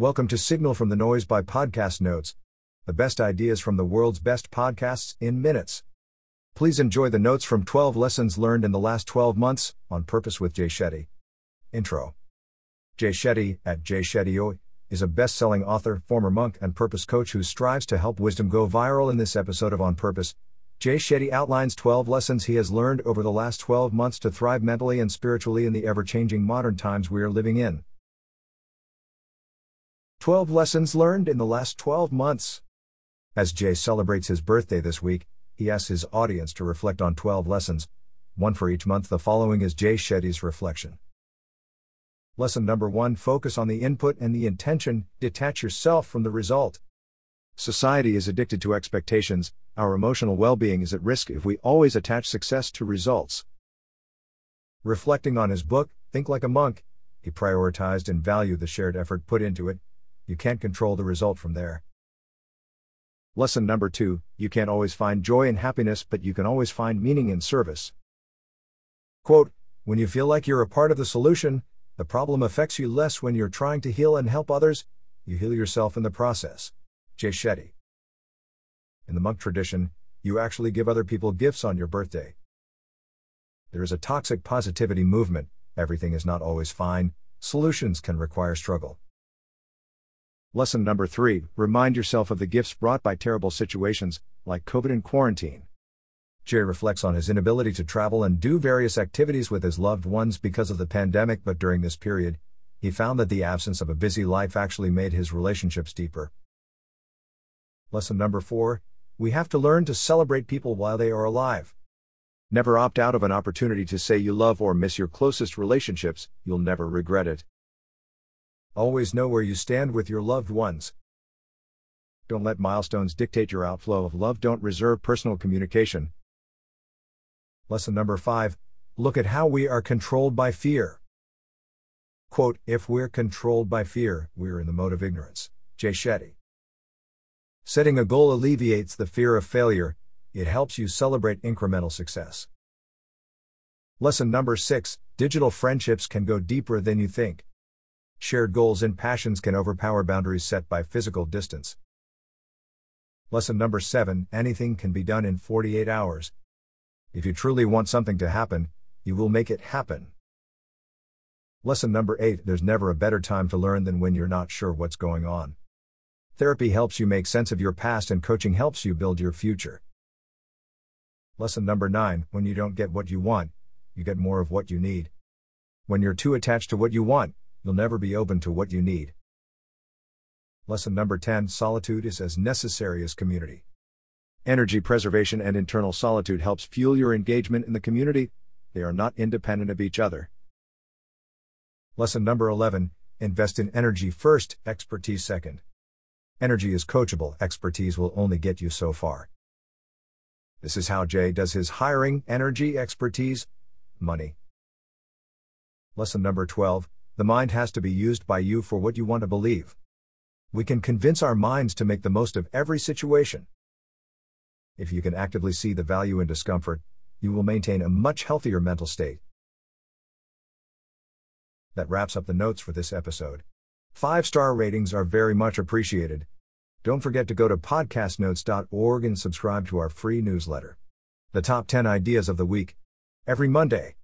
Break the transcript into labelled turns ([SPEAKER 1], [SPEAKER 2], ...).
[SPEAKER 1] Welcome to Signal from the Noise by Podcast Notes, the best ideas from the world's best podcasts in minutes. Please enjoy the notes from 12 lessons learned in the last 12 months on purpose with Jay Shetty. Intro Jay Shetty, at Jay Shetty is a best selling author, former monk, and purpose coach who strives to help wisdom go viral. In this episode of On Purpose, Jay Shetty outlines 12 lessons he has learned over the last 12 months to thrive mentally and spiritually in the ever changing modern times we are living in. 12 Lessons Learned in the Last 12 Months. As Jay celebrates his birthday this week, he asks his audience to reflect on 12 lessons, one for each month. The following is Jay Shetty's reflection. Lesson number one Focus on the input and the intention, detach yourself from the result. Society is addicted to expectations, our emotional well being is at risk if we always attach success to results. Reflecting on his book, Think Like a Monk, he prioritized and valued the shared effort put into it, you can't control the result from there. Lesson number two You can't always find joy and happiness, but you can always find meaning in service. Quote When you feel like you're a part of the solution, the problem affects you less when you're trying to heal and help others, you heal yourself in the process. Jay Shetty. In the monk tradition, you actually give other people gifts on your birthday. There is a toxic positivity movement, everything is not always fine, solutions can require struggle. Lesson number three remind yourself of the gifts brought by terrible situations, like COVID and quarantine. Jay reflects on his inability to travel and do various activities with his loved ones because of the pandemic, but during this period, he found that the absence of a busy life actually made his relationships deeper. Lesson number four we have to learn to celebrate people while they are alive. Never opt out of an opportunity to say you love or miss your closest relationships, you'll never regret it. Always know where you stand with your loved ones. Don't let milestones dictate your outflow of love. Don't reserve personal communication. Lesson number 5 Look at how we are controlled by fear. Quote, if we're controlled by fear, we're in the mode of ignorance. Jay Shetty. Setting a goal alleviates the fear of failure, it helps you celebrate incremental success. Lesson number 6 Digital friendships can go deeper than you think. Shared goals and passions can overpower boundaries set by physical distance. Lesson number 7 Anything can be done in 48 hours. If you truly want something to happen, you will make it happen. Lesson number 8 There's never a better time to learn than when you're not sure what's going on. Therapy helps you make sense of your past, and coaching helps you build your future. Lesson number 9 When you don't get what you want, you get more of what you need. When you're too attached to what you want, you'll never be open to what you need. Lesson number 10 Solitude is as necessary as community. Energy preservation and internal solitude helps fuel your engagement in the community, they are not independent of each other. Lesson number 11 Invest in energy first, expertise second. Energy is coachable, expertise will only get you so far. This is how Jay does his hiring energy, expertise, money. Lesson number 12 the mind has to be used by you for what you want to believe. We can convince our minds to make the most of every situation. If you can actively see the value in discomfort, you will maintain a much healthier mental state. That wraps up the notes for this episode. Five star ratings are very much appreciated. Don't forget to go to podcastnotes.org and subscribe to our free newsletter. The top 10 ideas of the week. Every Monday.